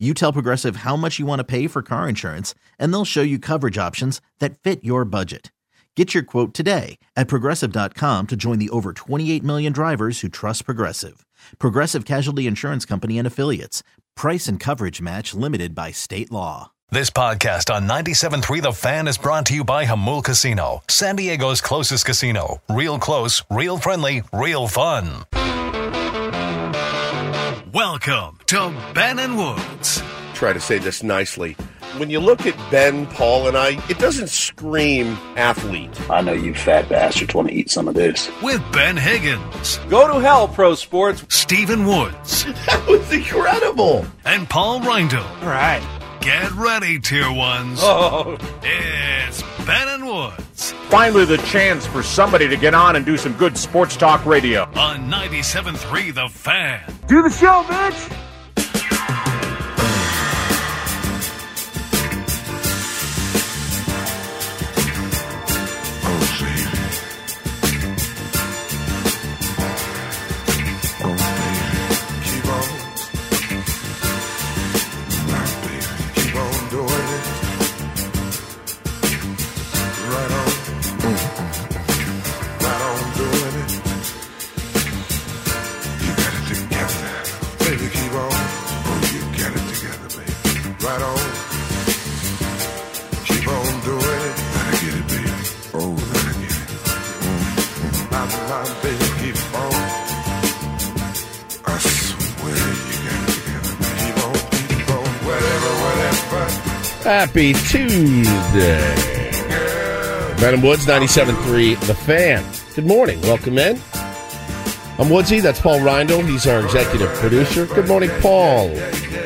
You tell Progressive how much you want to pay for car insurance, and they'll show you coverage options that fit your budget. Get your quote today at progressive.com to join the over 28 million drivers who trust Progressive. Progressive Casualty Insurance Company and Affiliates. Price and coverage match limited by state law. This podcast on 97.3 The Fan is brought to you by Jamul Casino, San Diego's closest casino. Real close, real friendly, real fun. Welcome to Ben and Woods. Try to say this nicely. When you look at Ben, Paul, and I, it doesn't scream athlete. I know you fat bastards want to eat some of this. With Ben Higgins, Go to hell, pro sports. Stephen Woods, That was incredible. and Paul Reindl. All right. Get ready, tier ones. Oh, It's Ben and Woods Finally, the chance for somebody to get on and do some good sports talk radio. on 97.3 The Fan. do the show, bitch. Happy Tuesday. Ben and Woods, 97.3 The Fan. Good morning. Welcome in. I'm Woodsy. That's Paul Reindl. He's our executive producer. Good morning, Paul.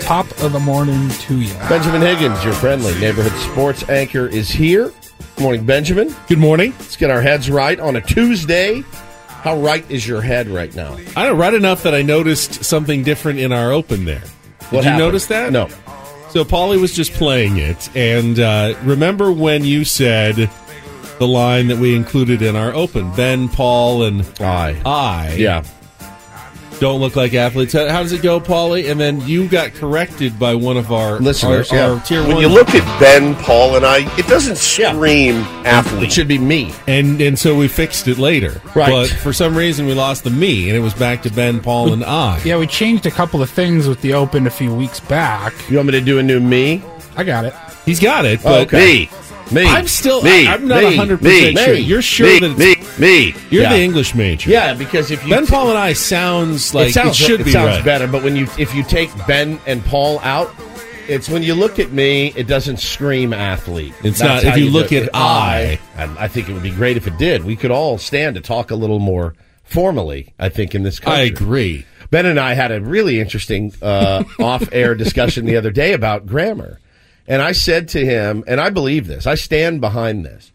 top of the morning to you. Benjamin Higgins, your friendly neighborhood sports anchor, is here. Good morning, Benjamin. Good morning. Let's get our heads right on a Tuesday. How right is your head right now? I don't right enough that I noticed something different in our open there. Did What you happened? notice that? No. So Paulie was just playing it, and uh, remember when you said the line that we included in our open? Ben, Paul, and Aye. I Yeah. Don't look like athletes. How how does it go, Paulie? And then you got corrected by one of our Listeners, our, yeah. our tier When one. you look at Ben, Paul, and I, it doesn't scream It athlete. It should be me. and and so we fixed it later. Right. But for some reason we lost the me, and it was back to Ben, Paul, and I. Yeah, we changed a couple of things with the Open a few weeks back. You want me to do a new me? I got it. He's got it. Oh, But Me. Me. I'm still- Me. I- I'm not me, 100% me, sure. me, You're sure me, that me, me. You're yeah. the English major. Yeah, because if you Ben, Paul, and I sounds like it, sounds, should it be sounds right. better, but when you if you take Ben and Paul out, it's when you look at me, it doesn't scream athlete. It's That's not- if how you look at it. I. I think it would be great if it did. We could all stand to talk a little more formally. I think in this country. I agree. Ben and I had a really interesting uh, off-air discussion the other day about grammar, and I said to him, and I believe this, I stand behind this.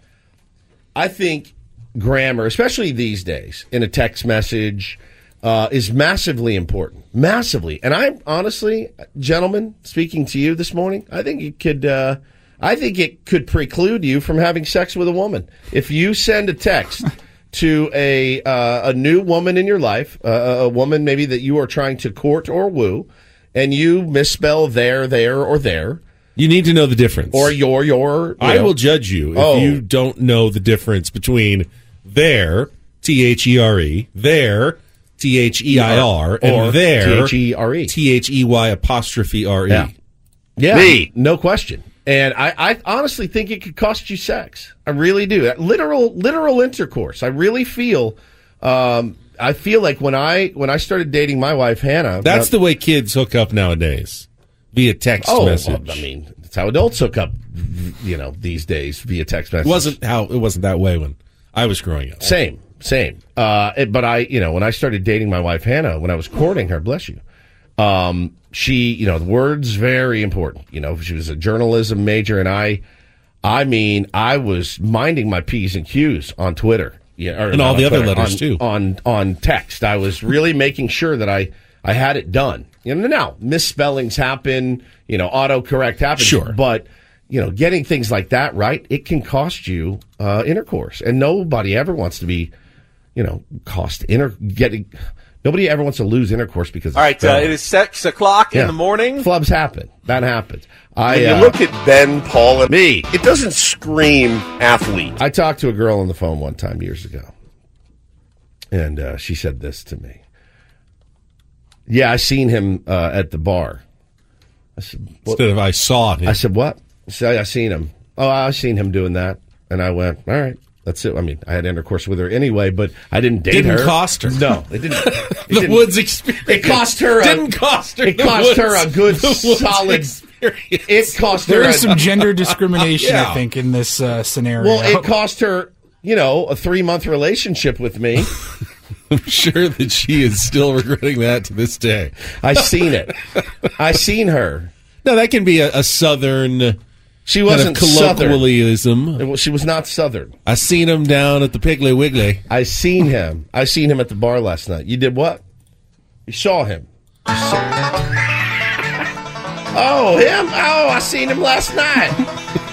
I think grammar, especially these days, in a text message, uh, is massively important, massively. And I honestly, gentlemen, speaking to you this morning, I think it could. Uh, I think it could preclude you from having sex with a woman if you send a text to a uh, a new woman in your life, uh, a woman maybe that you are trying to court or woo, and you misspell there, there, or there, You need to know the difference. or your, your. you I know. will judge you if Oh. you don't know the difference between there, T H E R E, there, T H E I R, Or and there, T-H-E-R-E. T H E Y apostrophe R E. Yeah. Yeah, Me. no question. And I, I honestly think it could cost you sex. I really do. That Literal, literal intercourse. I really feel. Um, I feel like when I when I started dating my wife Hannah. That's the way kids hook up nowadays via text oh, message. well, I mean, that's how adults hook up. You know, these days via text message. it wasn't how it wasn't that way when I was growing up. Same, same. Uh, it- but I, you know, when I started dating my wife Hannah, when I was courting her, bless you, um, she, you know, the words very important. You know, she was a journalism major, and I, I mean, I was minding my p's and q's on Twitter. Yeah, or And all the other letters, on- too. On on text, I was really making sure that I I had it done. You know, now misspellings happen. You know, autocorrect happens. Sure. but you know, getting things like that right, it can cost you uh, intercourse, and nobody ever wants to be, you know, cost inter getting. Nobody ever wants to lose intercourse because. All right, uh, it is six o'clock Yeah. in the morning. Flubs happen. That happens. I When you uh, look at Ben, Paul, and me, it doesn't scream athlete. I talked to a girl on the phone one time years ago, and uh, she said this to me. Yeah, I seen him uh, at the bar. I said, what? Instead of I saw him. I said, what? She said, I seen him. Oh, I seen him doing that. And I went, all right, that's it. I mean, I had intercourse with her anyway, but I didn't date Didn't her. cost her. No, it didn't. It the didn't- Woods experience. It cost her. A, Didn't cost her. It the cost her a good, solid. experience. It cost her. There a- some gender discrimination, Yeah. I think, in this uh, scenario. Well, it cost her, you know, a three month relationship with me. I'm sure that she is still regretting that to this day. I seen it. I seen her. No, that can be a, a southern She wasn't of southern. colloquialism. Was- She was not southern. I seen him down at the Piggly Wiggly. I seen him. I seen him at the bar last night. You did what? You saw him. You saw- oh, him? Oh, I seen him last night.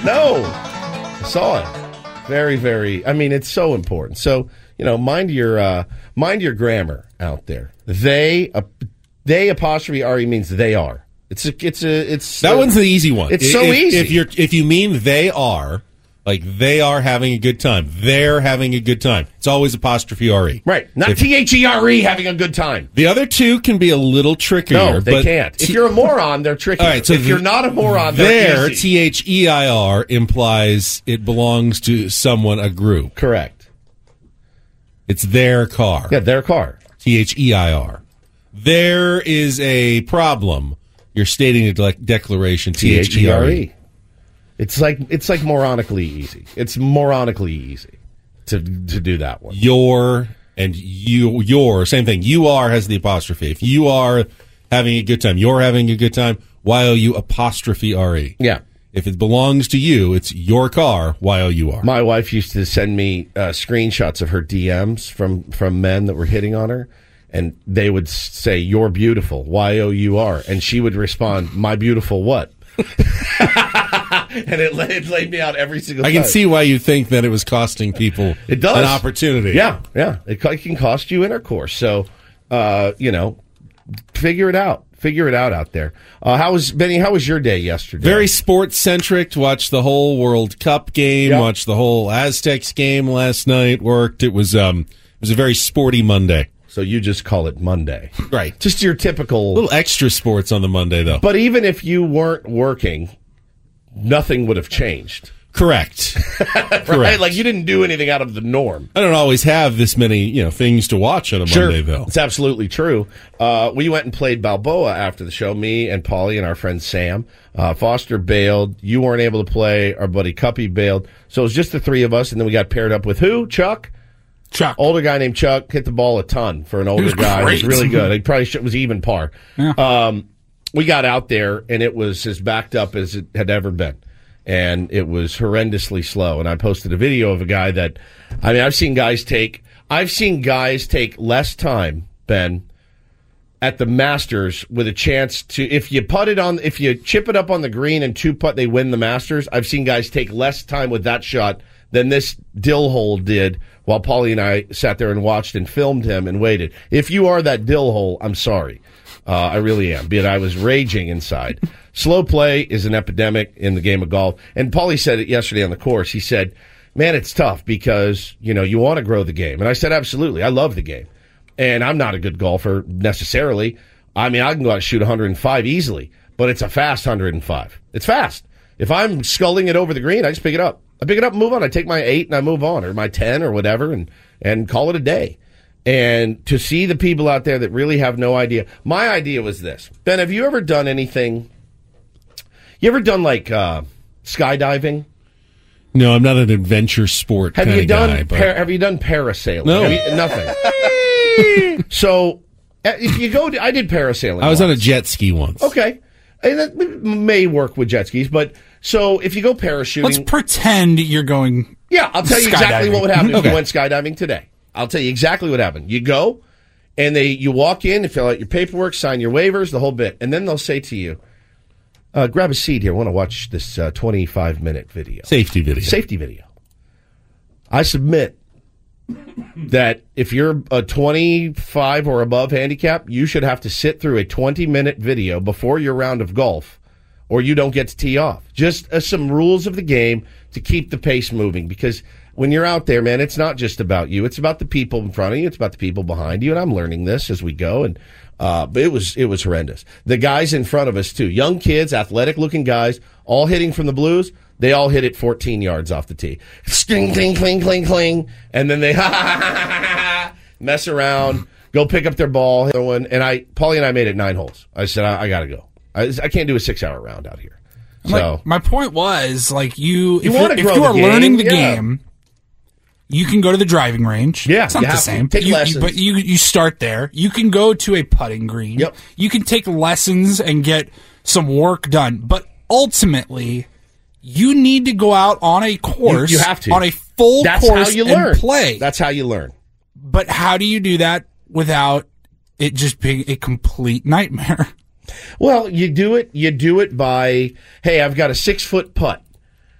no, I saw him. Very, very. I mean, it's so important. So you know, mind your uh, mind your grammar out there. They uh, they apostrophe re means they are. It's a it's a it's That one's the easy one. It's If- so easy. If you're if you mean they are, like they are having a good time, they're having a good time. It's always apostrophe re. right, not T H E R E having a good time. The other two can be a little trickier. No, they can't. If you're a moron, they're tricky. all right, so if you're not a moron, they're there. T H E I R implies it belongs to someone, a group. Correct. It's their car. Yeah, their car. T H E I R. There is a problem. You're stating a de- declaration. T H E R E. It's like it's like moronically easy. It's moronically easy to to do that one. Your and you. Your same thing. You are has the apostrophe. If you are having a good time, you're having a good time. Why are Y O U apostrophe R E. Yeah. If it belongs to you, it's your car. Y O U R. My wife used to send me uh, screenshots of her DMs from from men that were hitting on her, and they would say "You're beautiful," Y O U R, and she would respond, "My beautiful what?" and it, la- it laid me out every single. Time. I can time. see why you think that it was costing people It does an opportunity. Yeah, yeah. It, it can cost you intercourse. So, uh, you know, figure it out. Figure it out out there. Uh, how was Benny? How was your day yesterday? Very sports centric. Watched the whole World Cup game. Yeah. Watched the whole Aztecs game last night. Worked. It was um it was a very sporty Monday. So you just call it Monday, Right. just your typical. A little extra sports on the Monday though. but even if you weren't working, nothing would have changed, Correct. right? Correct. Like you didn't do anything out of the norm. I don't always have this many you know things to watch on a Monday though. It's absolutely true. Uh, we went and played Balboa after the show. Me and Paulie and our friend Sam. Uh, Foster bailed. You weren't able to play. Our buddy Cuppy bailed. So it was just the three of us, and then we got paired up with who? Chuck. Chuck. Older guy named Chuck hit the ball a ton for an older was guy. He was really good. He probably should, was even par. Yeah. Um, we got out there and it was as backed up as it had ever been. And it was horrendously slow. And I posted a video of a guy that, I mean, I've seen guys take, I've seen guys take less time, Ben, at the Masters with a chance to, if you put it on, if you chip it up on the green and two putt, they win the Masters. I've seen guys take less time with that shot than this dill hole did while Paulie and I sat there and watched and filmed him and waited. If you are that dill hole, I'm sorry. Uh, I really am. But I was raging inside. Slow play is an epidemic in the game of golf. And Paulie said it yesterday on the course. He said, man, it's tough because, you know, you want to grow the game. And I said, absolutely. I love the game. And I'm not a good golfer necessarily. I mean, I can go out and shoot 105 easily, but it's a fast 105. It's fast. If I'm sculling it over the green, I just pick it up. I pick it up and move on. I take my eight and I move on, or my 10 or whatever, and, and call it a day. And to see the people out there that really have no idea. My idea was this Ben, have you ever done anything? You ever done like uh, skydiving? No, I'm not an adventure sport Have you done guy. but- par- have you done parasailing? No. Have you- nothing. so Uh, If you go, to, I did parasailing. I was on a jet ski once. Okay, and that may work with jet skis, but so if you go parachuting, Let's pretend you're going. yeah, I'll tell you exactly what would happen if you went skydiving today. I'll tell you exactly what happened. You go, and they you walk in, and fill out your paperwork, sign your waivers, the whole bit, and then they'll say to you, uh, "Grab a seat here. I want to watch this uh, twenty-five minute video, Safety video. safety video." I submit that if you're a 25 or above handicap, you should have to sit through a 20 minute video before your round of golf or you don't get to tee off. Just uh, some rules of the game to keep the pace moving because when you're out there, man, it's not just about you. It's about the people in front of you. It's about the people behind you. And I'm learning this as we go. And, uh, but it was, it was horrendous. The guys in front of us too, young kids, athletic looking guys, all hitting from the blues. They all hit it 14 yards off the tee. Cling, cling, cling, cling, cling. And then they mess around, go pick up their ball. And I, Paulie and I made it nine holes. I said, I, I got to go. I, I can't do a six hour round out here. So, Like, my point was like you. You if, you're, if you are game, learning the yeah. game, you can go to the driving range. Yeah, it's not you the same. Take You- you- but you you start there. You can go to a putting green. Yep. You can take lessons and get some work done. But ultimately, you need to go out on a course. you have to. on a full That's course how you learn. play. That's how you learn. but how do you do that without it just being a complete nightmare? Well, you do it. You do it by, hey, I've got a six foot putt,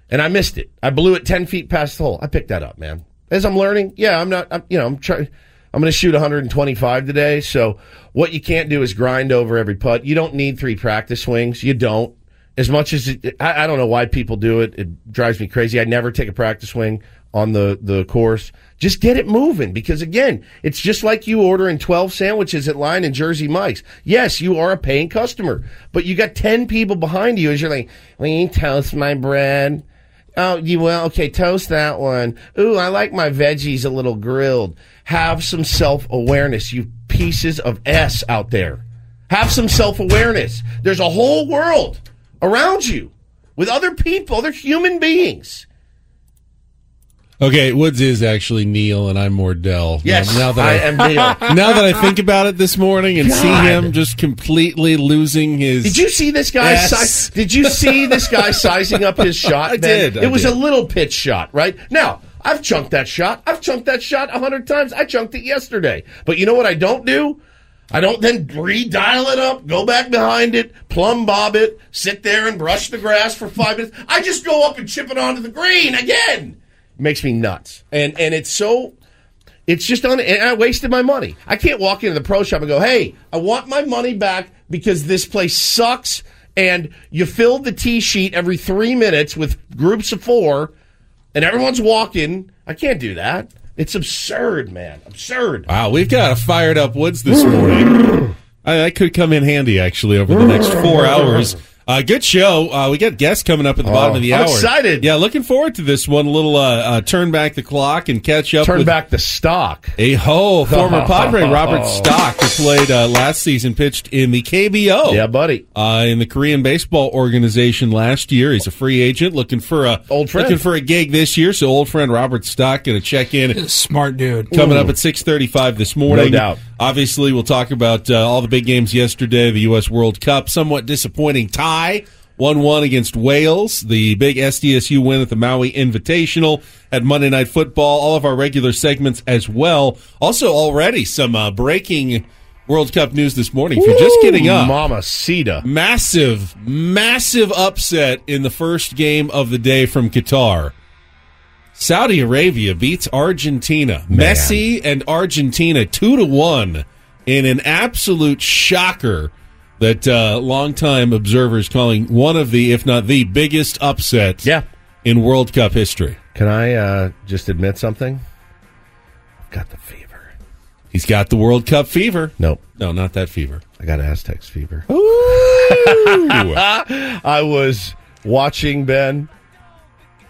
and I missed it. I blew it ten feet past the hole. I picked that up, man. As I'm learning, yeah, I'm not. I'm, you know, I'm trying. I'm going to shoot 125 today. So what you can't do is grind over every putt. You don't need three practice swings. You don't. As much as it, I, I don't know why people do it. It drives me crazy. I never take a practice swing on the the course. Just get it moving because again, it's just like you ordering 12 sandwiches at Line and Jersey Mike's. Yes, you are a paying customer, but you got 10 people behind you as you're like, "Will you toast my bread?" Oh, you will? Okay, toast that one. Ooh, I like my veggies a little grilled. Have some self awareness, you pieces of S out there. Have some self awareness. There's a whole world around you with other people, other human beings. Okay, Woods is actually Neil, and I'm Mordell. Yes, now, now that I am Neil. now that I think about it this morning and see him just completely losing his. Did you see this guy? Si- did you see this guy sizing up his shot? I did, It I was did. a little pitch shot, right? Now I've chunked that shot. I've chunked that shot a hundred times. I chunked it yesterday. But you know what I don't do? I don't then redial it up, go back behind it, plumb bob it, sit there and brush the grass for five minutes. I just go up and chip it onto the green again. Makes me nuts. And and it's so it's just on and I wasted my money. I can't walk into the pro shop and go, "Hey, I want my money back because this place sucks." And you filled the tee sheet every three minutes with groups of four, and everyone's walking. I can't do that. It's absurd, man. Absurd. Wow, we've got a fired up Woods this morning. I, could come in handy actually over the next four hours. Uh, good show. Uh, we got guests coming up at the bottom of the I'm hour. excited. Yeah, looking forward to this one. A little uh, uh, turn back the clock and catch up. Turn with back the stock. a ho former Padre Robert Stock, who played uh, last season, pitched in the KBO. Yeah, buddy. uh, in the Korean Baseball Organization last year. He's a free agent looking for a Old friend. looking for a gig this year. So old friend Robert Stock going to check in Smart dude. coming up at six thirty five this morning. No doubt. Obviously, we'll talk about uh, all the big games yesterday. The U.S. World Cup, somewhat disappointing tie. 1 1 against Wales, the big SDSU win at the Maui Invitational at Monday Night Football, all of our regular segments as well. Also, already some uh, breaking World Cup news this morning. If you're just getting up, Mama Cita. massive, massive upset in the first game of the day from Qatar. Saudi Arabia beats Argentina. Messi and Argentina two to one in an absolute shocker that uh, longtime observers calling one of the, if not the biggest upset Yeah. in World Cup history. Can I uh, just admit something? I've got the fever. He's got the World Cup fever. Nope. No, not that fever. I got Aztecs fever. Ooh. I was watching Ben.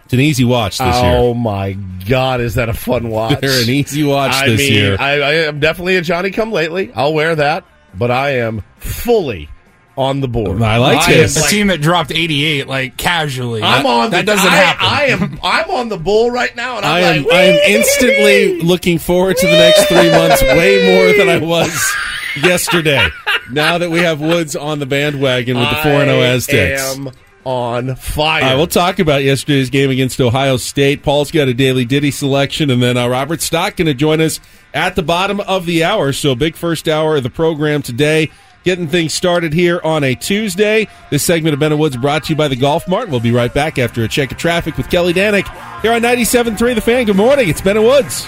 it's an easy watch this oh year. Oh my God, is that a fun watch? They're an easy watch I this mean, year. I, I am definitely a Johnny Come Lately. I'll wear that, but I am fully on the board. I like am this. A like- team that dropped 88, like casually. I'm That- on. That the, doesn't I, happen. I am. I'm on the bull right now, and I'm I am, like, I am instantly looking forward to the next three months way more than I was yesterday. now that we have Woods on the bandwagon with the 4 0 Aztecs. I am on fire. All right, we'll talk about yesterday's game against Ohio State. Paul's got a daily Ditty selection, and then uh, Robert Stock going to join us at the bottom of the hour. So, big first hour of the program today. Getting things started here on a Tuesday. This segment of Ben and Woods brought to you by the Golf Mart. We'll be right back after a check of traffic with Kelly Danick here on 97.3 The Fan. Good morning. It's Ben and Woods.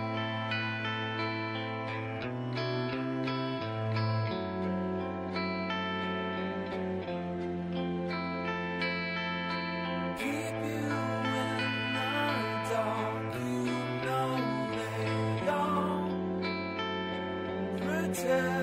So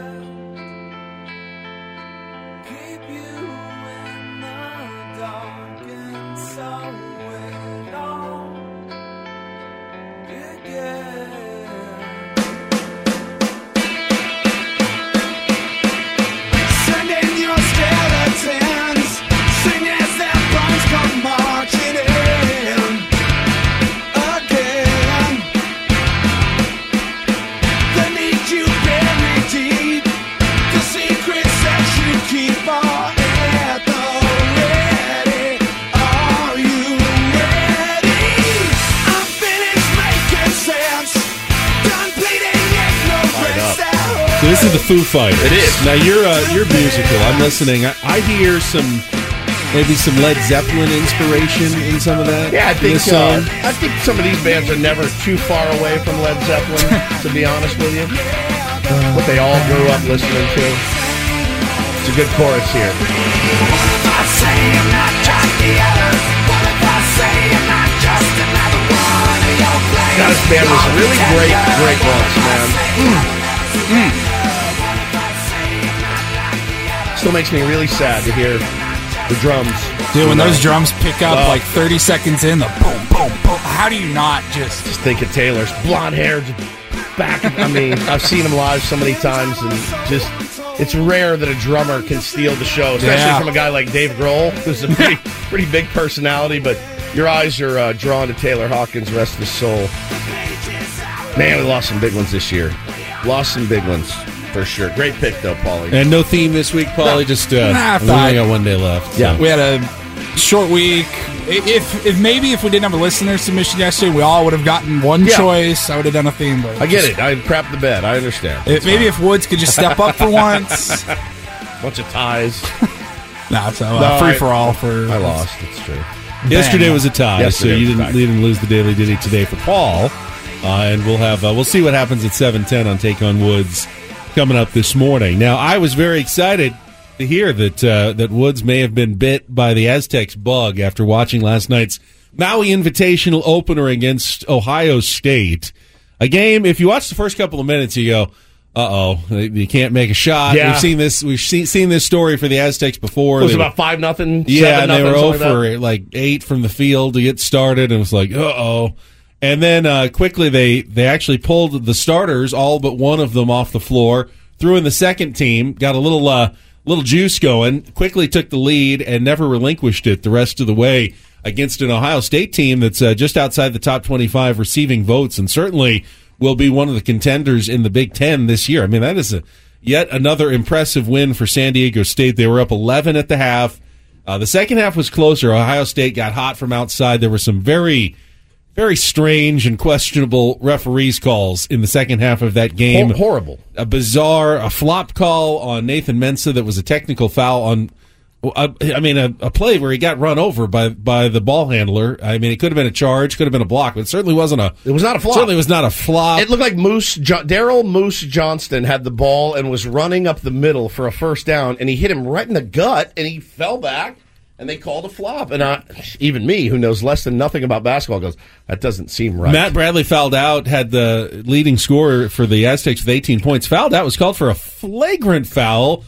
this is the Foo Fighters. It is. Now you're uh, you're musical. I'm listening. I, I hear some maybe some Led Zeppelin inspiration in some of that. Yeah, I think uh, I think some of these bands are never too far away from Led Zeppelin. to be honest with you, what they all grew up listening to. It's a good chorus here. What if I say I'm not just another one of your players? God, this band was really great, great once, man. Still makes me really sad to hear the drums. Dude, when those drums pick up Oh. like 30 seconds in, the boom, boom, boom. How do you not just. Just think of Taylor's blonde hair, just back. I mean, I've seen him live so many times, and just it's rare that a drummer can steal the show, especially Yeah. from a guy like Dave Grohl, who's a pretty, pretty big personality. But your eyes are uh, drawn to Taylor Hawkins, rest of his soul. Man, we lost some big ones this year. Lost some big ones for sure. Great pick though, Paulie. And no theme this week, Paulie. Just uh, Nah, we only got one day left. Yeah. We had a short week. If if maybe if we didn't have a listener submission yesterday, we all would have gotten one Yeah. choice. I would have done a theme, but I get it. I crap the bed. I understand. If, maybe if Woods could just step up for once. bunch of ties. Nah, it's a No, uh, free I- for all for. I lost. It's true. Yesterday Bang. was a tie, Yesterday so you didn't, you didn't lose the daily ditty today for Paul. Uh, and we'll have uh, we'll see what happens at seven ten on Take on Woods coming up this morning. Now, I was very excited to hear that uh, that Woods may have been bit by the Aztecs bug after watching last night's Maui Invitational opener against Ohio State. A game. If you watch the first couple of minutes, you go. Uh oh, you can't make a shot. Yeah. We've seen this. We've seen, seen this story for the Aztecs before. It was They- about five nothing. yeah, and they were nothing, something like over like eight from the field to get started, and it was like, uh oh. And then uh, quickly they they actually pulled the starters, all but one of them, off the floor. Threw in the second team, got a little uh, little juice going. Quickly took the lead and never relinquished it the rest of the way against an Ohio State team that's uh, just outside the top twenty five receiving votes, and certainly will be one of the contenders in the Big Ten this year. I mean, that is a yet another impressive win for San Diego State. They were up eleven at the half. Uh, the second half was closer. Ohio State got hot from outside. There were some very, very strange and questionable referees calls in the second half of that game. Hor- horrible. A bizarre, a flop call on Nathan Mensah that was a technical foul on. I I mean, a, a play where he got run over by by the ball handler. I mean, it could have been a charge, could have been a block, but it certainly wasn't a. It was not a flop. Certainly was not a flop. It looked like Moose jo- Daryl Moose Johnston had the ball and was running up the middle for a first down, and he hit him right in the gut, and he fell back, and they called a flop. And I, even me, who knows less than nothing about basketball, goes, "That doesn't seem right." Matt Bradley fouled out, had the leading scorer for the Aztecs with 18 points. Fouled out was called for a flagrant foul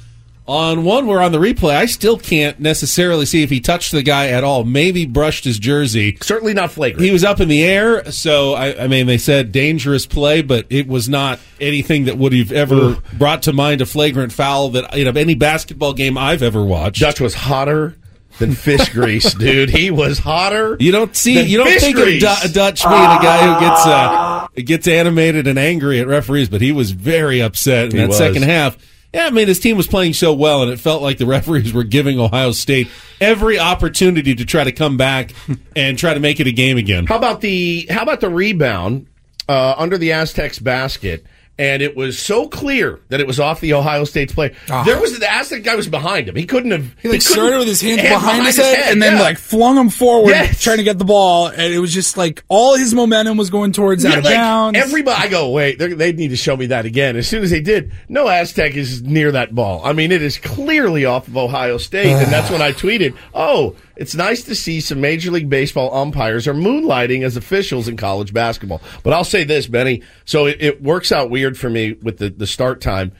on one where on the replay, I still can't necessarily see if he touched the guy at all. Maybe brushed his jersey. Certainly not flagrant. He was up in the air, so I, I mean, they said dangerous play, but it was not anything that would have ever brought to mind a flagrant foul that you know any basketball game I've ever watched. Dutch was hotter than fish grease, dude. He was hotter. You don't see, you don't think grease. of Du- Dutch being a guy who gets uh, gets animated and angry at referees, but he was very upset in He that was. second half. Yeah, I mean his team was playing so well, and it felt like the referees were giving Ohio State every opportunity to try to come back and try to make it a game again. How about the How about the rebound uh, under the Aztecs basket? And it was so clear that it was off the Ohio State's play. Ah. There was the Aztec guy was behind him. He couldn't have. He like couldn't- started with his hands hand behind, his head, and then yeah. like flung him forward, Yes. trying to get the ball, and it was just like all his momentum was going towards out of like, bounds. Everybody, I go, wait, they need to show me that again. As soon as they did, no Aztec is near that ball. I mean, it is clearly off of Ohio State, and that's when I tweeted, "Oh, it's nice to see some Major League Baseball umpires are moonlighting as officials in college basketball." But I'll say this, Benny. So it, it works out weird for me with the the start time.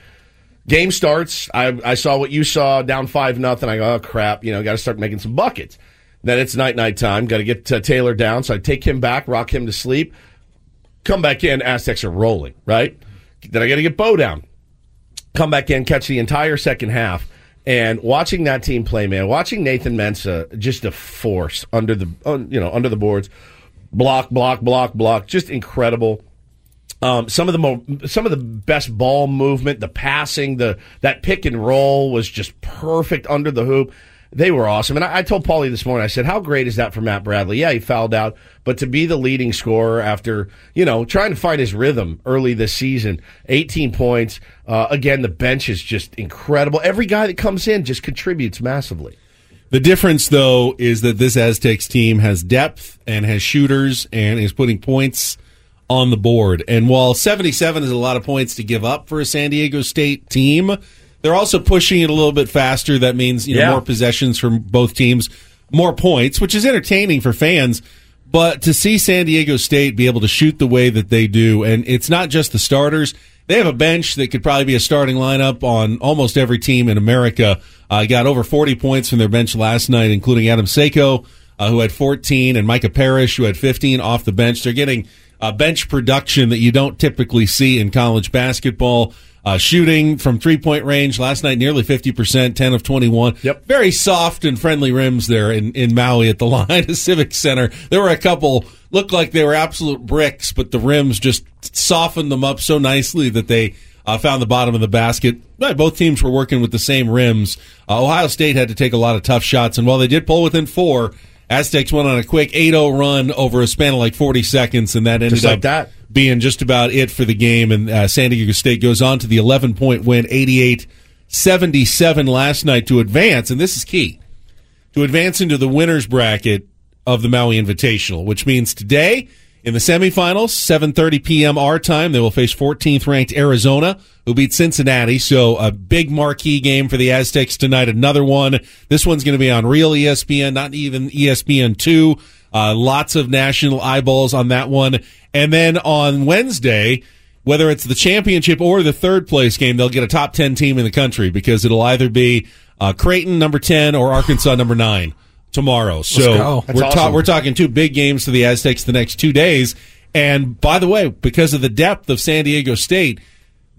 Game starts. I, I saw what you saw, down five nothing. I go, oh crap, you know, got to start making some buckets. Then it's night night time. Got to get uh, Taylor down. So I take him back, rock him to sleep come back in, Aztecs are rolling, right? Then I got to get Bo down. Come back in, catch the entire second half. And watching that team play, man, watching Nathan Mensah just a force under the, you know, under the boards, block, block, block, block, just incredible. Um, some of the mo- some of the best ball movement, the passing, the that pick and roll was just perfect under the hoop. They were awesome. And I, I told Paulie this morning, I said, how great is that for Matt Bradley? Yeah, he fouled out, but to be the leading scorer after, you know, trying to find his rhythm early this season, 18 points. Uh, again, the bench is just incredible. Every guy that comes in just contributes massively. The difference, though, is that this Aztecs team has depth and has shooters and is putting points on the board. And while 77 is a lot of points to give up for a San Diego State team, they're also pushing it a little bit faster. That means you know Yeah. more possessions from both teams, more points, which is entertaining for fans. But to see San Diego State be able to shoot the way that they do, and it's not just the starters. They have a bench that could probably be a starting lineup on almost every team in America. Uh, got over 40 points from their bench last night, including Adam Seiko, uh, who had 14, and Micah Parrish, who had 15 off the bench. They're getting uh, bench production that you don't typically see in college basketball. Uh, shooting from three point range last night, nearly 50%, 10 of 21. Yep. Very soft and friendly rims there in, in Maui at the Lahaina Civic Center. There were a couple, looked like they were absolute bricks, but the rims just softened them up so nicely that they uh, found the bottom of the basket. Right, both teams were working with the same rims. Uh, Ohio State had to take a lot of tough shots, and while they did pull within four, Aztecs went on a quick 8-0 run over a span of like 40 seconds, and that ended Just like up that. Being just about it for the game. And uh, San Diego State goes on to the 11 point win, 88 77 last night to advance. And this is key to advance into the winner's bracket of the Maui Invitational, which means today in the semifinals, 7:30 p.m. our time, they will face 14th ranked Arizona, who beat Cincinnati. So a big marquee game for the Aztecs tonight. Another one. This one's going to be on real ESPN, not even ESPN two. Uh, lots of national eyeballs on that one. And then on Wednesday, whether it's the championship or the third place game, they'll get a top 10 team in the country because it'll either be uh, Creighton number 10 or Arkansas number 9 tomorrow. So we're, ta- we're talking two big games for the Aztecs the next two days. And by the way, because of the depth of San Diego State,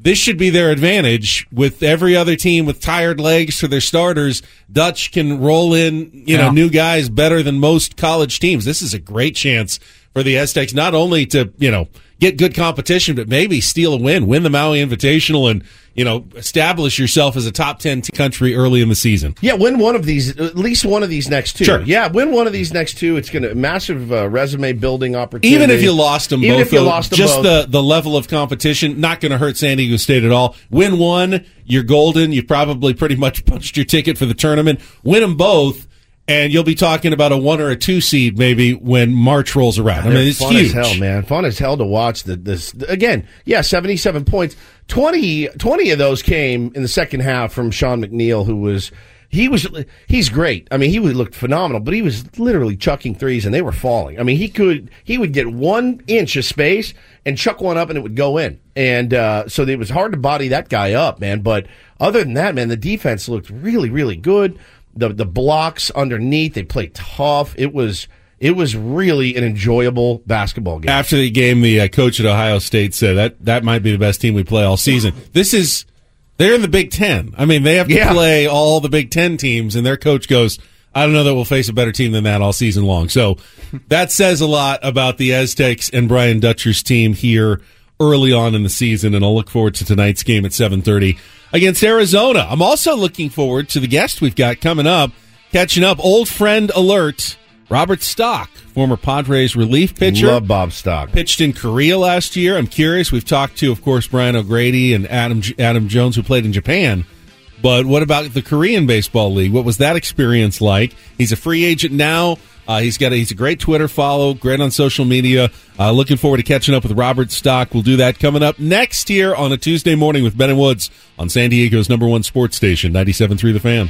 this should be their advantage with every other team with tired legs for their starters. Dutch can roll in, you know, new guys better than most college teams. This is a great chance for the Aztecs not only to, you know, get good competition, but maybe steal a win, win the Maui Invitational and, you know, establish yourself as a top 10 country early in the season. Yeah, win one of these, at least one of these next two. Sure. Yeah, win one of these next two. It's going to massive uh, resume building opportunity. Even if you lost them even both, if you though, lost them just both. the the level of competition not going to hurt San Diego State at all. Win one, you're golden. You probably pretty much punched your ticket for the tournament. Win them both, and you'll be talking about a one or a two seed maybe when March rolls around. I mean, it's fun huge. as hell, man. Fun as hell to watch. The, this again, yeah, seventy-seven points. 20, 20 of those came in the second half from Sean McNeil, who was he was he's great. I mean, he looked phenomenal, but he was literally chucking threes and they were falling. I mean, he could he would get one inch of space and chuck one up and it would go in. And uh, so it was hard to body that guy up, man. But other than that, man, the defense looked really, really good. The the blocks underneath, they played tough. It was it was really an enjoyable basketball game. After the game, the uh, coach at Ohio State said that that might be the best team we play all season. This is they're in the Big Ten. I mean, they have to Yeah. play all the Big Ten teams, and their coach goes, "I don't know that we'll face a better team than that all season long." So that says a lot about the Aztecs and Brian Dutcher's team here early on in the season, and I'll look forward to tonight's game at seven thirty against Arizona. I'm also looking forward to the guest we've got coming up, catching up. Old friend alert. Robert Stock, former Padres relief pitcher Love Bob Stock. pitched in Korea last year. I'm curious. We've talked to, of course, Brian O'Grady and Adam Adam Jones, who played in Japan. But what about the Korean baseball league? What was that experience like? He's a free agent now. Uh, he's got a, he's a great Twitter follow, great on social media. Uh, looking forward to catching up with Robert Stock. We'll do that coming up next year on a Tuesday morning with Ben and Woods on San Diego's number one sports station, 97.3 The Fan.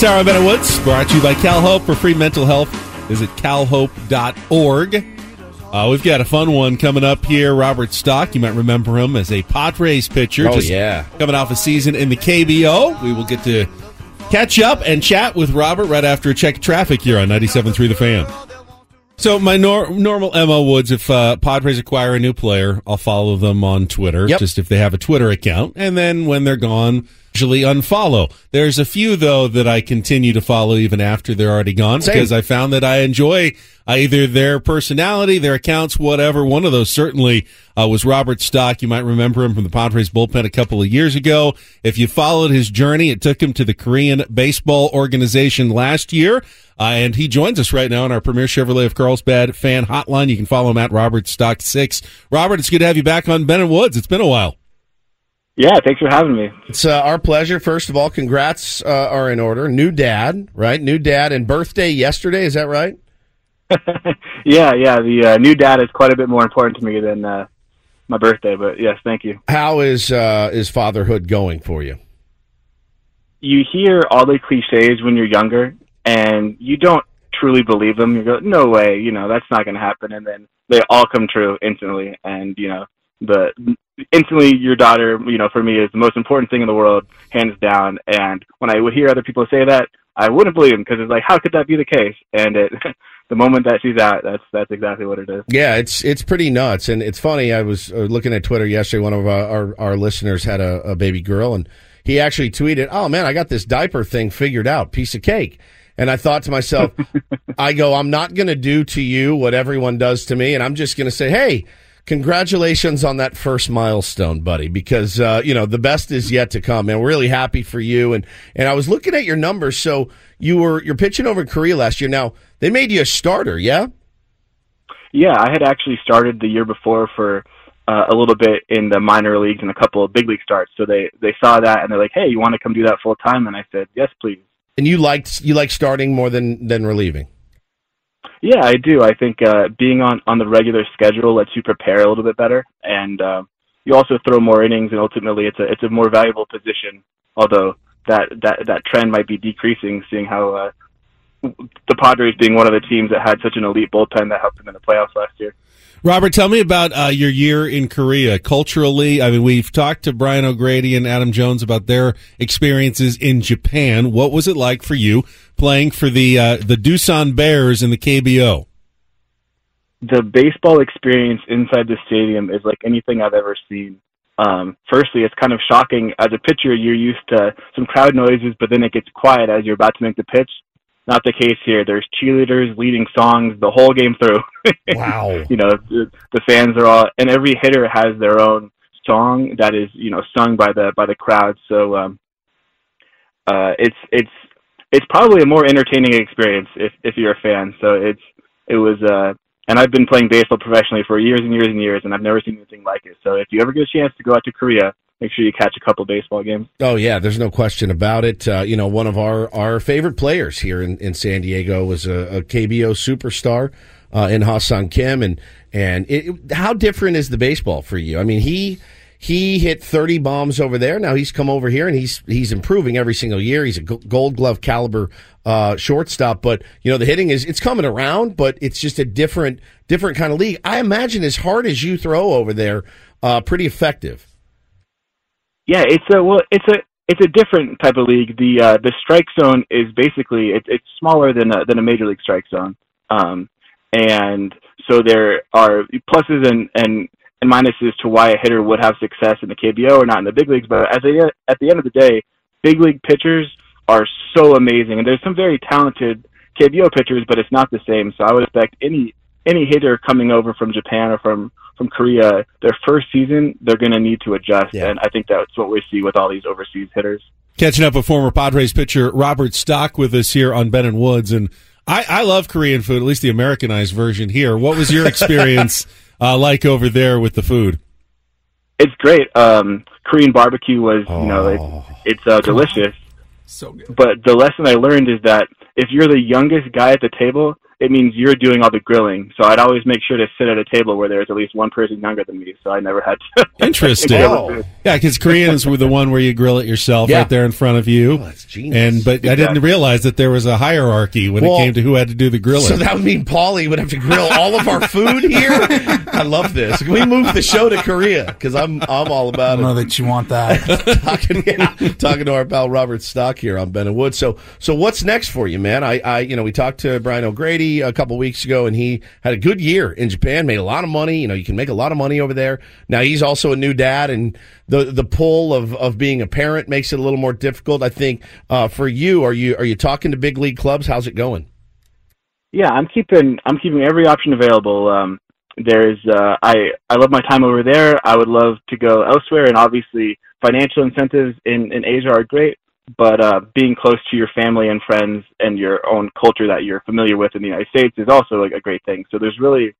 Sarah Bennett Woods, brought to you by CalHope for free mental health. Visit calhope.org. Uh, we've got a fun one coming up here. Robert Stock, you might remember him as a Padres pitcher. Oh, yeah. Coming off a season in the KBO. We will get to catch up and chat with Robert right after a check of traffic here on 97.3 The Fan. So my nor- normal MO Woods, if uh, Padres acquire a new player, I'll follow them on Twitter, Yep. just if they have a Twitter account, and then when they're gone, usually unfollow. There's a few though that I continue to follow even after they're already gone Same. because I found that I enjoy uh, either their personality, their accounts, whatever. One of those certainly uh, was Robert Stock. You might remember him from the Padres bullpen a couple of years ago. If you followed his journey, it took him to the Korean Baseball Organization last year. Uh, and he joins us right now on our Premier Chevrolet of Carlsbad fan hotline. You can follow him at Robert Stock Six. Robert, it's good to have you back on Ben and Woods. It's been a while. Yeah, thanks for having me. It's uh, our pleasure. First of all, congrats uh, are in order. New dad, right? New dad and birthday yesterday. Is that right? Yeah, yeah. The uh, new dad is quite a bit more important to me than uh, my birthday, but yes, thank you. How is uh, is fatherhood going for you? You hear all the cliches when you're younger, and you don't truly believe them. You go, "No way," you know, that's not going to happen, and then they all come true instantly. And you know, the instantly your daughter, you know, for me is the most important thing in the world, hands down. And when I would hear other people say that, I wouldn't believe them because it's like, how could that be the case? And it, the moment that she's out, that's that's exactly what it is. Yeah, it's it's pretty nuts, and it's funny. I was uh, looking at Twitter yesterday. One of our our, our listeners had a, a baby girl, and he actually tweeted, "Oh man, I got this diaper thing figured out. Piece of cake." And I thought to myself, I go, I'm not going to do to you what everyone does to me, and I'm just going to say, hey. Congratulations on that first milestone, buddy, because uh, you know the best is yet to come, and we're really happy for you. And and I was looking at your numbers, so you were you're pitching over in Korea last year. Now they made you a starter, yeah? Yeah, I had actually started the year before for uh, a little bit in the minor leagues and a couple of big league starts. So they they saw that and they're like, "Hey, you want to come do that full time?" And I said, "Yes, please." And you liked you like starting more than than relieving. Yeah, I do. I think uh, being on on the regular schedule lets you prepare a little bit better, and uh, you also throw more innings, and ultimately, it's a it's a more valuable position. Although that that that trend might be decreasing, seeing how uh, the Padres being one of the teams that had such an elite bullpen that helped them in the playoffs last year. Robert, tell me about uh, your year in Korea. Culturally, I mean, we've talked to Brian O'Grady and Adam Jones about their experiences in Japan. What was it like for you playing for the uh, the Doosan Bears in the KBO? the baseball experience inside the stadium is like anything I've ever seen. Um, firstly, it's kind of shocking. As a pitcher, you're used to some crowd noises, but then it gets quiet as you're about to make the pitch. Not the case here. There's cheerleaders leading songs the whole game through. Wow. you know, the, the fans are all, and every hitter has their own song that is, you know, sung by the by the crowd. So, um, uh, it's it's it's probably a more entertaining experience if if you're a fan. So it's it was uh and I've been playing baseball professionally for years and years and years and I've never seen anything like it. So if you ever get a chance to go out to Korea, make sure you catch a couple baseball games. Oh yeah, there's no question about it. Uh, you know, one of our, our favorite players here in, in San Diego was a, a KBO superstar uh, in Ha-Seong Kim, and and it, how different is the baseball for you? I mean, he he hit 30 bombs over there. Now he's come over here and he's he's improving every single year. He's a Gold Glove caliber uh, shortstop, but you know the hitting is it's coming around, but it's just a different different kind of league. I imagine as hard as you throw over there, uh, pretty effective. Yeah, it's a well, it's a it's a different type of league. The uh, the strike zone is basically it's it's smaller than a, than a major league strike zone, um, and so there are pluses and and and minuses to why a hitter would have success in the KBO or not in the big leagues. But as a, at the end of the day, big league pitchers are so amazing, and there's some very talented KBO pitchers, but it's not the same. So I would expect any any hitter coming over from Japan or from from Korea, their first season, they're going to need to adjust, and I think that's what we see with all these overseas hitters. Catching up with former Padres pitcher Robert Stock with us here on Ben and Woods, and I, I love Korean food, at least the Americanized version here. What was your experience uh, like over there with the food? It's great. Um, Korean barbecue was, you know, Oh. it's, it's uh, delicious. So good. But the lesson I learned is that if you're the youngest guy at the table, it means you're doing all the grilling. So I'd always make sure to sit at a table where there's at least one person younger than me, so I never had to. Interesting. grill food. Oh. Yeah, because Koreans were the one where you grill it yourself Yeah. right there in front of you. Oh, that's genius. And but I didn't realize that there was a hierarchy when Well, it came to who had to do the grilling. So that would mean Paulie would have to grill all of our food here. I love this. Can we move the show to Korea? Because I'm I'm all about don't it. know that you want that. talking, yeah, talking to our pal Robert Stock here on Ben and Wood. So, so what's next for you, man? I, I, you know, we talked to Brian O'Grady a couple weeks ago, and he had a good year in Japan, made a lot of money. You know, you can make a lot of money over there. Now he's also a new dad, and the the pull of of being a parent makes it a little more difficult. I think uh, for you, are you are you talking to big league clubs? How's it going? Yeah, I'm keeping I'm keeping every option available. Um, there's uh, I I love my time over there. I would love to go elsewhere, and obviously financial incentives in in Asia are great. But uh, being close to your family and friends and your own culture that you're familiar with in the United States is also like a great thing. So there's really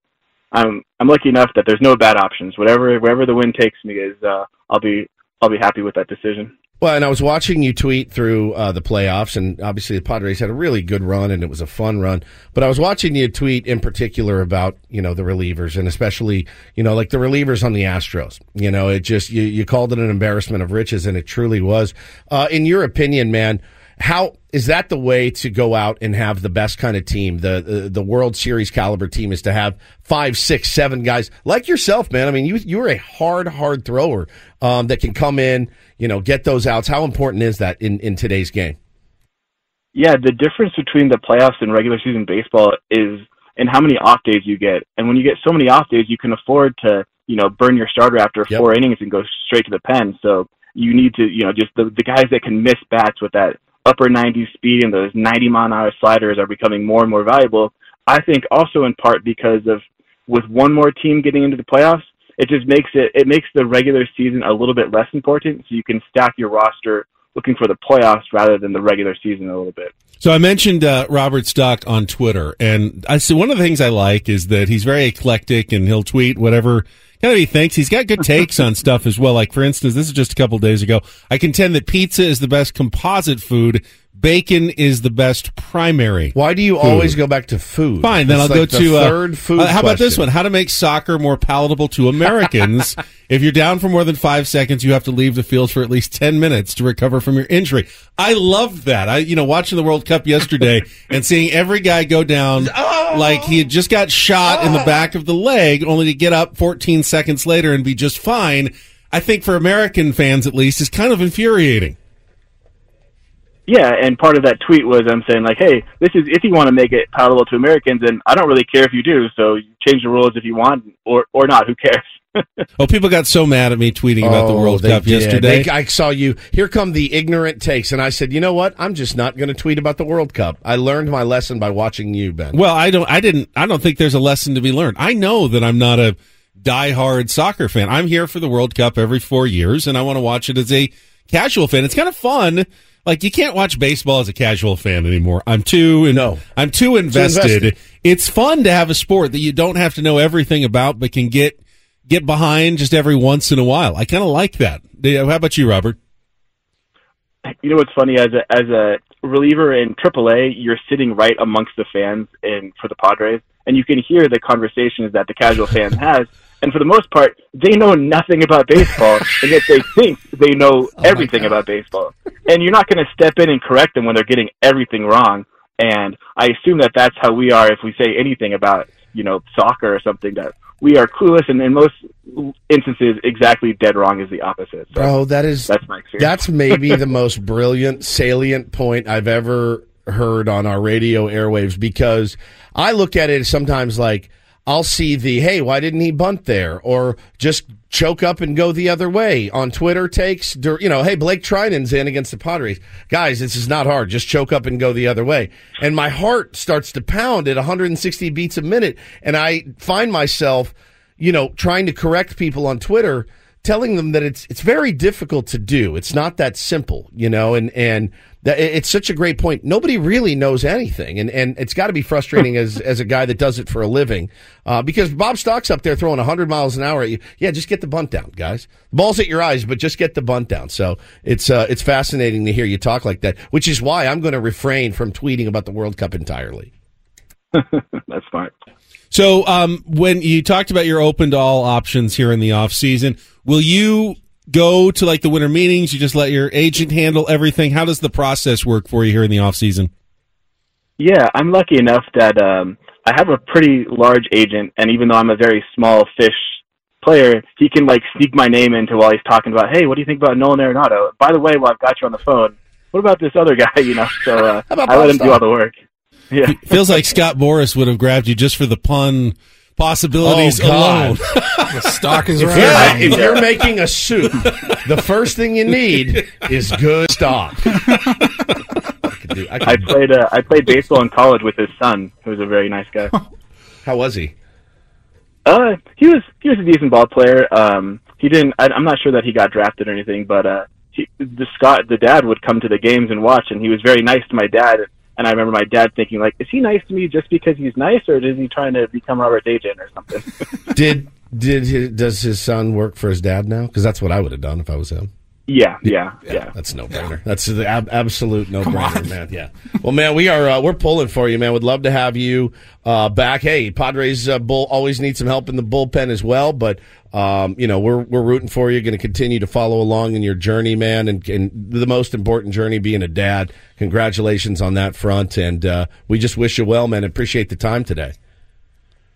I'm I'm lucky enough that there's no bad options. Whatever wherever the wind takes me is uh, I'll be I'll be happy with that decision. Well, and I was watching you tweet through uh, the playoffs, and obviously the Padres had a really good run, and it was a fun run. But I was watching you tweet in particular about you know the relievers, and especially you know like the relievers on the Astros. You know, it just you, you called it an embarrassment of riches, and it truly was. Uh, in your opinion, man, how is that the way to go out and have the best kind of team? The, the the World Series caliber team is to have five, six, seven guys like yourself, man. I mean, you you're a hard, hard thrower um, that can come in, you know, get those outs. How important is that in in today's game? Yeah, the difference between the playoffs and regular season baseball is in how many off days you get. And when you get so many off days, you can afford to, you know, burn your starter after Yep. four innings and go straight to the pen. So you need to, you know, just the, the guys that can miss bats with that upper 90s speed and those 90 mile an hour sliders are becoming more and more valuable. I think also in part because of with one more team getting into the playoffs, it just makes it it makes the regular season a little bit less important. So you can stack your roster looking for the playoffs rather than the regular season a little bit. So I mentioned uh, Robert Stock on Twitter, and I see one of the things I like is that he's very eclectic, and he'll tweet whatever kind of he thinks. He's got good takes on stuff as well. Like for instance, this is just a couple days ago. I contend that pizza is the best composite food. Bacon is the best primary. Why do you food. always go back to food? Fine, then It's I'll like go the to uh, third food. uh, how about this one? How to make soccer more palatable to Americans? if you're down for more than five seconds, you have to leave the field for at least ten minutes to recover from your injury. I love that. I, you know, watching the World Cup yesterday and seeing every guy go down like he had just got shot in the back of the leg, only to get up 14 seconds later and be just fine. I think for American fans, at least, is kind of infuriating. Yeah, and part of that tweet was I'm saying like, hey, this is if you want to make it palatable to Americans, and I don't really care if you do. So you change the rules if you want, or or not. Who cares? Oh, people got so mad at me tweeting about the Oh, World Cup did. yesterday. They- I saw you. Here come the ignorant takes, and I said, you know what? I'm just not going to tweet about the World Cup. I learned my lesson by watching you, Ben. Well, I don't. I didn't. I don't think there's a lesson to be learned. I know that I'm not a diehard soccer fan. I'm here for the World Cup every four years, and I want to watch it as a casual fan. It's kind of fun. Like you can't watch baseball as a casual fan anymore. I'm too. And No. I'm too invested. invested. It's fun to have a sport that you don't have to know everything about, but can get get behind just every once in a while. I kind of like that. How about you, Robert? you know what's funny as a as a reliever in AAA, you're sitting right amongst the fans in for the Padres, and you can hear the conversations that the casual fan has. And for the most part, they know nothing about baseball, and yet they think they know oh everything about baseball. And you're not going to step in and correct them when they're getting everything wrong. And I assume that that's how we are if we say anything about you know soccer or something that we are clueless, and in most instances, exactly dead wrong is the opposite. So Bro, that is that's my experience. That's maybe the most brilliant, salient point I've ever heard on our radio airwaves because I look at it sometimes like I'll see the hey, why didn't he bunt there, or just choke up and go the other way on Twitter takes. You know, hey, Blake Treinen's in against the Padres. Guys, this is not hard. Just choke up and go the other way. And my heart starts to pound at 160 beats a minute, and I find myself, you know, trying to correct people on Twitter telling them that it's it's very difficult to do. It's not that simple, you know, and and it's such a great point. Nobody really knows anything, and and it's got to be frustrating as as a guy that does it for a living, uh, because Bob Stock's up there throwing 100 miles an hour at you. Yeah, just get the bunt down, guys. The ball's at your eyes, but just get the bunt down. So it's uh, it's fascinating to hear you talk like that, which is why I'm going to refrain from tweeting about the World Cup entirely. That's fine. So, um, when you talked about your open to all options here in the off season, will you go to like the winter meetings? You just let your agent handle everything. How does the process work for you here in the off season? Yeah, I'm lucky enough that um, I have a pretty large agent, and even though I'm a very small fish player, he can like sneak my name into while he's talking about, hey, what do you think about Nolan Arenado? By the way, while I've got you on the phone, what about this other guy? You know, so uh, I let him do all the work. Yeah. Feels like Scott Boras would have grabbed you just for the pun possibilities Oh, alone. the stock is If, right. you're, if you're making a soup, the first thing you need is good stock. I could do- I could- I played uh, I played baseball in college with his son, who was a very nice guy. How was he? Uh, he was he was a decent ball player. Um, he didn't. I, I'm not sure that he got drafted or anything, but uh, he, the Scott, the dad would come to the games and watch, and he was very nice to my dad. And I remember my dad thinking, like, is he nice to me just because he's nice, or is he trying to become Robert's agent or something? Did did his, does his son work for his dad now? Because that's what I would have done if I was him. Yeah, yeah, yeah. That's no brainer. That's the ab- absolute no brainer, man. Yeah. Well, man, we are uh, we're pulling for you, man. Would love to have you uh, back. Hey, Padres uh, bull always need some help in the bullpen as well, but um, you know we're we're rooting for you. Going to continue to follow along in your journey, man, and, and the most important journey being a dad. Congratulations on that front, and uh, we just wish you well, man. Appreciate the time today.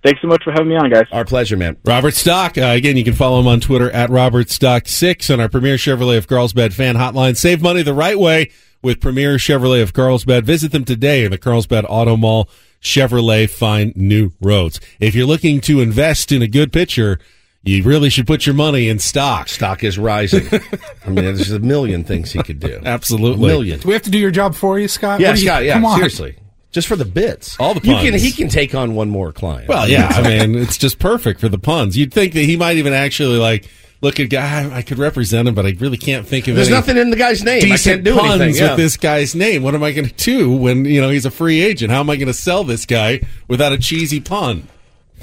Thanks so much for having me on, guys. Our pleasure, man. Robert Stock. Uh, again, you can follow him on Twitter at Robert Stock6 on our Premier Chevrolet of Carlsbad fan hotline. Save money the right way with Premier Chevrolet of Carlsbad. Visit them today in the Carlsbad Auto Mall. Chevrolet find new roads. If you're looking to invest in a good pitcher, you really should put your money in stock. Stock is rising. I mean, there's a million things he could do. Absolutely. A million. Do we have to do your job for you, Scott? Yeah, you- Scott. Yeah, come on. seriously. Just for the bits. All the You can, puns. he can take on one more client. Well, yeah, I mean, it's just perfect for the puns. You'd think that he might even actually like look at guy. I could represent him, but I really can't think of There's nothing in the guy's name. I can't do puns anything. Yeah. with this guy's name. What am I going to do when you know he's a free agent? How am I going to sell this guy without a cheesy pun?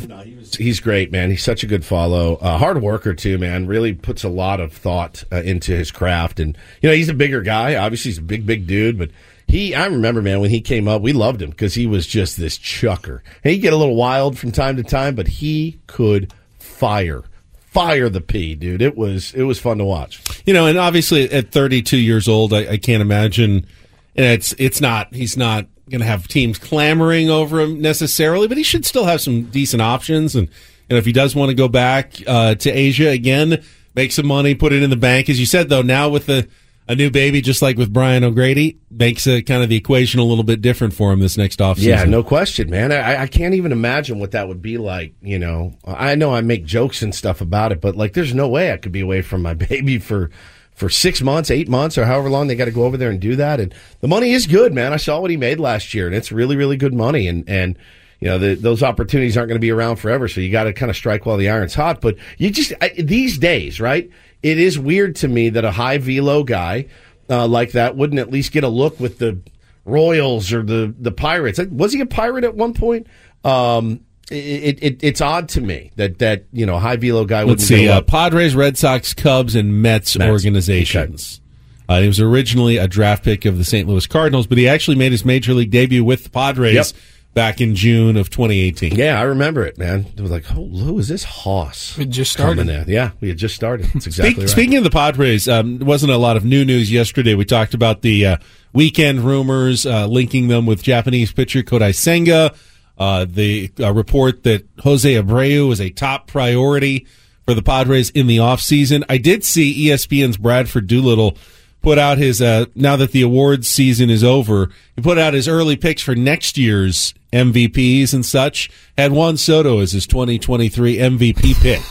No, he was, He's great, man. He's such a good follow. Uh, hard worker too, man. Really puts a lot of thought uh, into his craft, and you know he's a bigger guy. Obviously, he's a big, big dude, but he. I remember, man, when he came up, we loved him because he was just this chucker. And he'd get a little wild from time to time, but he could fire, fire the P, dude. It was it was fun to watch. You know, and obviously at 32 years old, I, I can't imagine. And it's it's not he's not going to have teams clamoring over him necessarily, but he should still have some decent options. And and if he does want to go back uh, to Asia again, make some money, put it in the bank, as you said though. Now with the a new baby, just like with Brian O'Grady, makes a, kind of the equation a little bit different for him this next offseason. Yeah, no question, man. I, I can't even imagine what that would be like. You know, I know I make jokes and stuff about it, but like, there's no way I could be away from my baby for for six months, eight months, or however long they got to go over there and do that. And the money is good, man. I saw what he made last year, and it's really, really good money. And and you know, the, those opportunities aren't going to be around forever, so you got to kind of strike while the iron's hot. But you just I, these days, right? It is weird to me that a high velo guy uh, like that wouldn't at least get a look with the Royals or the the Pirates. Was he a pirate at one point? Um, it, it it's odd to me that that you know high velo guy Let's see, uh, Padres, Red Sox, Cubs, and Mets, Mets. organizations. Uh, he was originally a draft pick of the St. Louis Cardinals, but he actually made his major league debut with the Padres Yep. Back in June of 2018. Yeah, I remember it, man. It was like, oh, who is this Hoss? We just coming started. in? Yeah, we had just started. That's exactly Speak, right. Speaking of the Padres, um, there wasn't a lot of new news yesterday. We talked about the uh, weekend rumors uh, linking them with Japanese pitcher Kodai Senga. Uh, the uh, report that Jose Abreu is a top priority for the Padres in the offseason. I did see ESPN's Bradford Doolittle put out his, uh, now that the awards season is over, he put out his early picks for next year's MVPs and such, had Juan Soto as his 2023 MVP pick.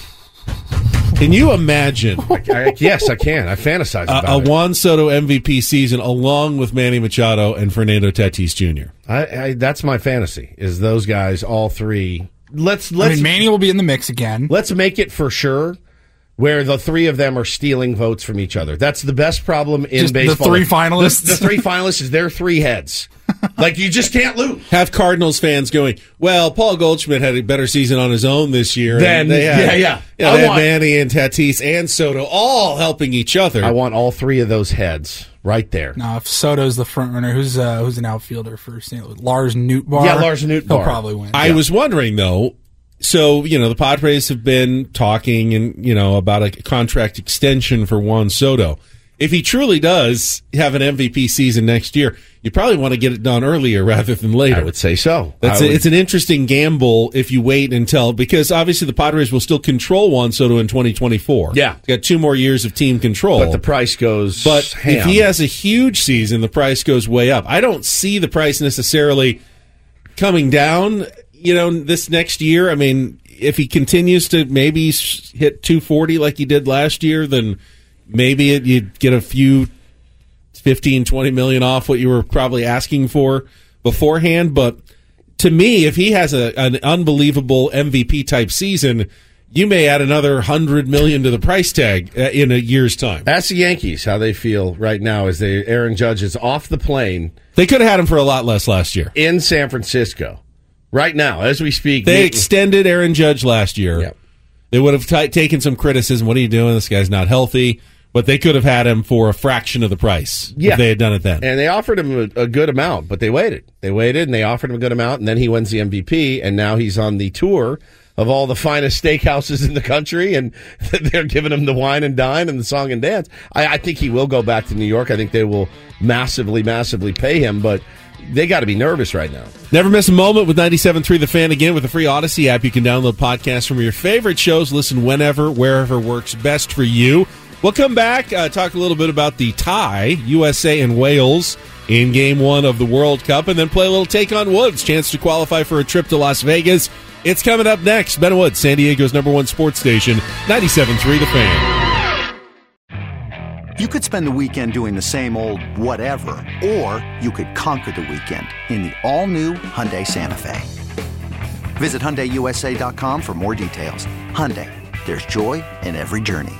Can you imagine I, yes, I can. I fantasize about a, a. Juan Soto MVP season along with Manny Machado and Fernando Tatis Jr.? I, I, that's my fantasy. Is those guys all three? Let's let's mean, Manny will be in the mix again. let's make it for sure. Where the three of them are stealing votes from each other. That's the best problem in Just the baseball. three finalists? The, the three finalists is their three heads. Like you just can't lose. Have Cardinals fans going, well, Paul Goldschmidt had a better season on his own this year. Then- they had, yeah, yeah. You know, I they had want- Manny and Tatis and Soto all helping each other. I want all three of those heads right there. Now, if Soto's the front runner, who's uh, who's an outfielder for St. Louis? Lars Nootbaar. Yeah, Lars Nootbaar. He'll probably win. I was wondering though. So you know, the Padres have been talking and you know about a contract extension for Juan Soto. If he truly does have an MVP season next year, you probably want to get it done earlier rather than later. I would say so. That's a, would- it's an interesting gamble if you wait until because obviously the Padres will still control Juan Soto in 2024. Yeah. He's got two more years of team control. but the price goes. But ham. if he has a huge season, the price goes way up. I don't see the price necessarily coming down, you know, this next year. I mean, if he continues to maybe hit 240 like he did last year, then maybe it, you'd get a few 15, 20 million off what you were probably asking for beforehand. But to me, if he has a, an unbelievable MVP type season, you may add another hundred million to the price tag uh, in a year's time. Ask the Yankees how they feel right now as they Aaron Judge is off the plane They could have had him for a lot less last year. in San Francisco. Right now, as we speak, They extended Aaron Judge last year. Yep. They would have t- taken some criticism. What are you doing? This guy's not healthy. But they could have had him for a fraction of the price Yeah. if they had done it then. and they offered him a, a good amount, but they waited. They waited, and they offered him a good amount, and then he wins the MVP, and now he's on the tour of all the finest steakhouses in the country, and they're giving him the wine and dine and the song and dance. I, I think he will go back to New York. I think they will massively, massively pay him, but they got to be nervous right now. Never miss a moment with 97.3 The Fan again with the free Odyssey app. You can download podcasts from your favorite shows, listen whenever, wherever works best for you. We'll come back, uh, talk a little bit about the tie, USA and Wales in game one of the World Cup, and then play a little take on Woods, chance to qualify for a trip to Las Vegas. It's coming up next. Ben Woods, San Diego's number one sports station, 97.3 The Fan. You could spend the weekend doing the same old whatever, or you could conquer the weekend in the all-new Hyundai Santa Fe. Visit HyundaiUSA.com for more details. Hyundai, there's joy in every journey.